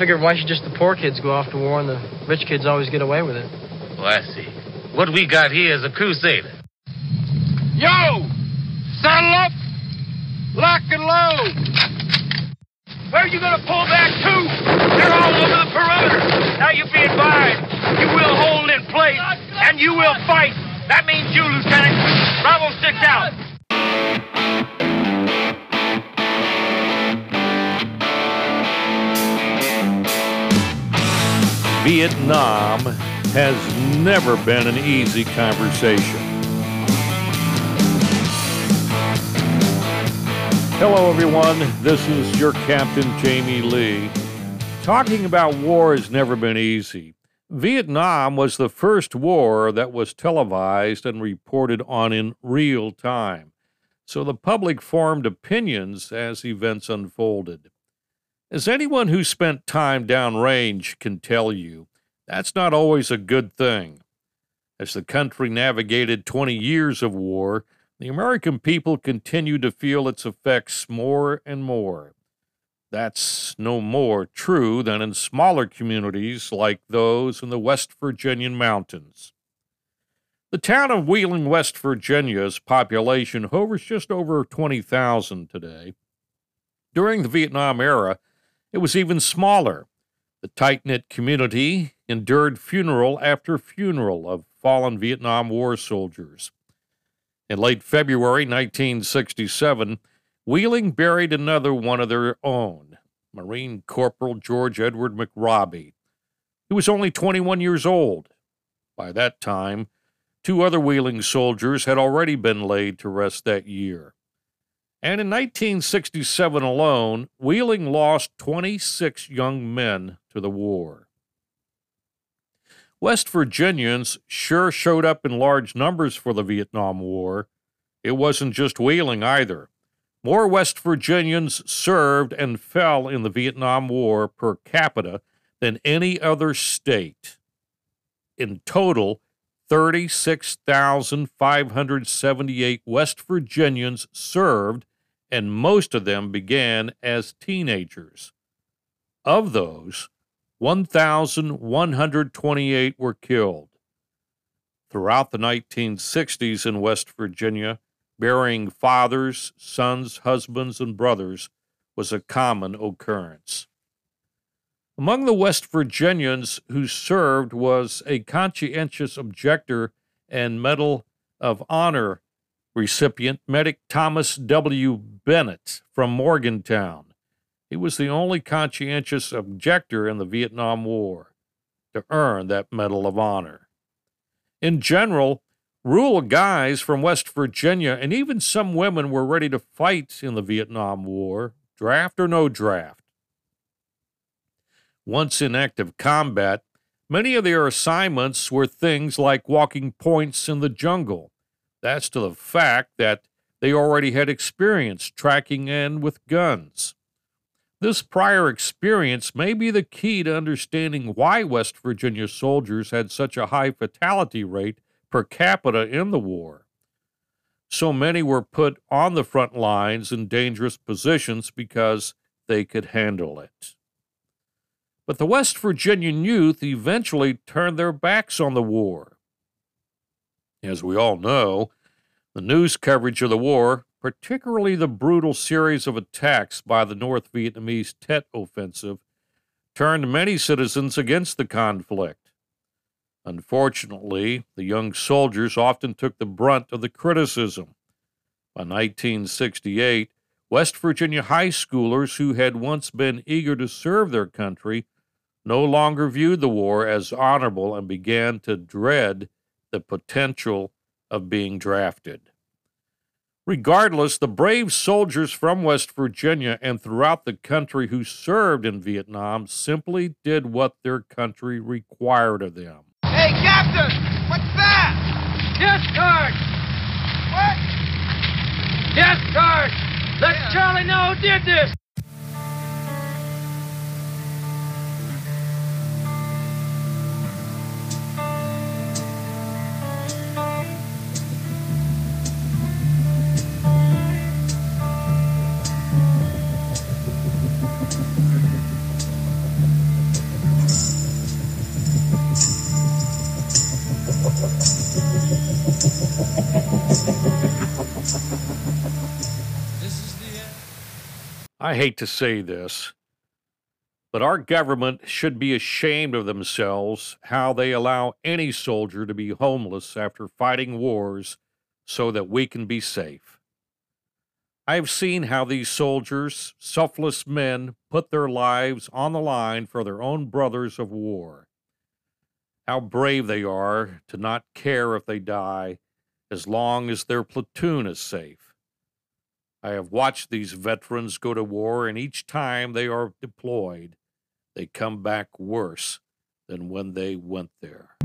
figured why should just the poor kids go off to war and the rich kids always get away with it? Well, I see. What we got here is a crusader. Yo! Saddle up! Lock and load! Where are you gonna pull back to? They're all over the perimeter. Now you be advised. You will hold in place and you will fight. That means you, Lieutenant. Bravo six out. Vietnam has never been an easy conversation. Hello, everyone. This is your Captain Jamie Lee. Talking about war has never been easy. Vietnam was the first war that was televised and reported on in real time, so the public formed opinions as events unfolded. As anyone who spent time downrange can tell you, that's not always a good thing. As the country navigated 20 years of war, the American people continued to feel its effects more and more. That's no more true than in smaller communities like those in the West Virginian mountains. The town of Wheeling, West Virginia's population hovers just over 20,000 today. During the Vietnam era, it was even smaller. The tight knit community endured funeral after funeral of fallen Vietnam War soldiers. In late February 1967, Wheeling buried another one of their own, Marine Corporal George Edward McRobbie. He was only 21 years old. By that time, two other Wheeling soldiers had already been laid to rest that year. And in 1967 alone, Wheeling lost 26 young men to the war. West Virginians sure showed up in large numbers for the Vietnam War. It wasn't just Wheeling either. More West Virginians served and fell in the Vietnam War per capita than any other state. In total, 36,578 West Virginians served, and most of them began as teenagers. Of those, 1,128 were killed. Throughout the 1960s in West Virginia, burying fathers, sons, husbands, and brothers was a common occurrence. Among the West Virginians who served was a conscientious objector and Medal of Honor recipient, Medic Thomas W. Bennett from Morgantown. He was the only conscientious objector in the Vietnam War to earn that Medal of Honor. In general, rural guys from West Virginia and even some women were ready to fight in the Vietnam War, draft or no draft. Once in active combat, many of their assignments were things like walking points in the jungle. That's to the fact that they already had experience tracking in with guns. This prior experience may be the key to understanding why West Virginia soldiers had such a high fatality rate per capita in the war. So many were put on the front lines in dangerous positions because they could handle it. But the West Virginian youth eventually turned their backs on the war. As we all know, the news coverage of the war, particularly the brutal series of attacks by the North Vietnamese Tet Offensive, turned many citizens against the conflict. Unfortunately, the young soldiers often took the brunt of the criticism. By 1968, West Virginia high schoolers who had once been eager to serve their country no longer viewed the war as honorable and began to dread the potential of being drafted. Regardless, the brave soldiers from West Virginia and throughout the country who served in Vietnam simply did what their country required of them. Hey, Captain! What's that? Discharge! What? Discharge! Let Charlie know who did this! I hate to say this, but our government should be ashamed of themselves how they allow any soldier to be homeless after fighting wars so that we can be safe. I have seen how these soldiers, selfless men, put their lives on the line for their own brothers of war. How brave they are to not care if they die as long as their platoon is safe. I have watched these veterans go to war, and each time they are deployed, they come back worse than when they went there.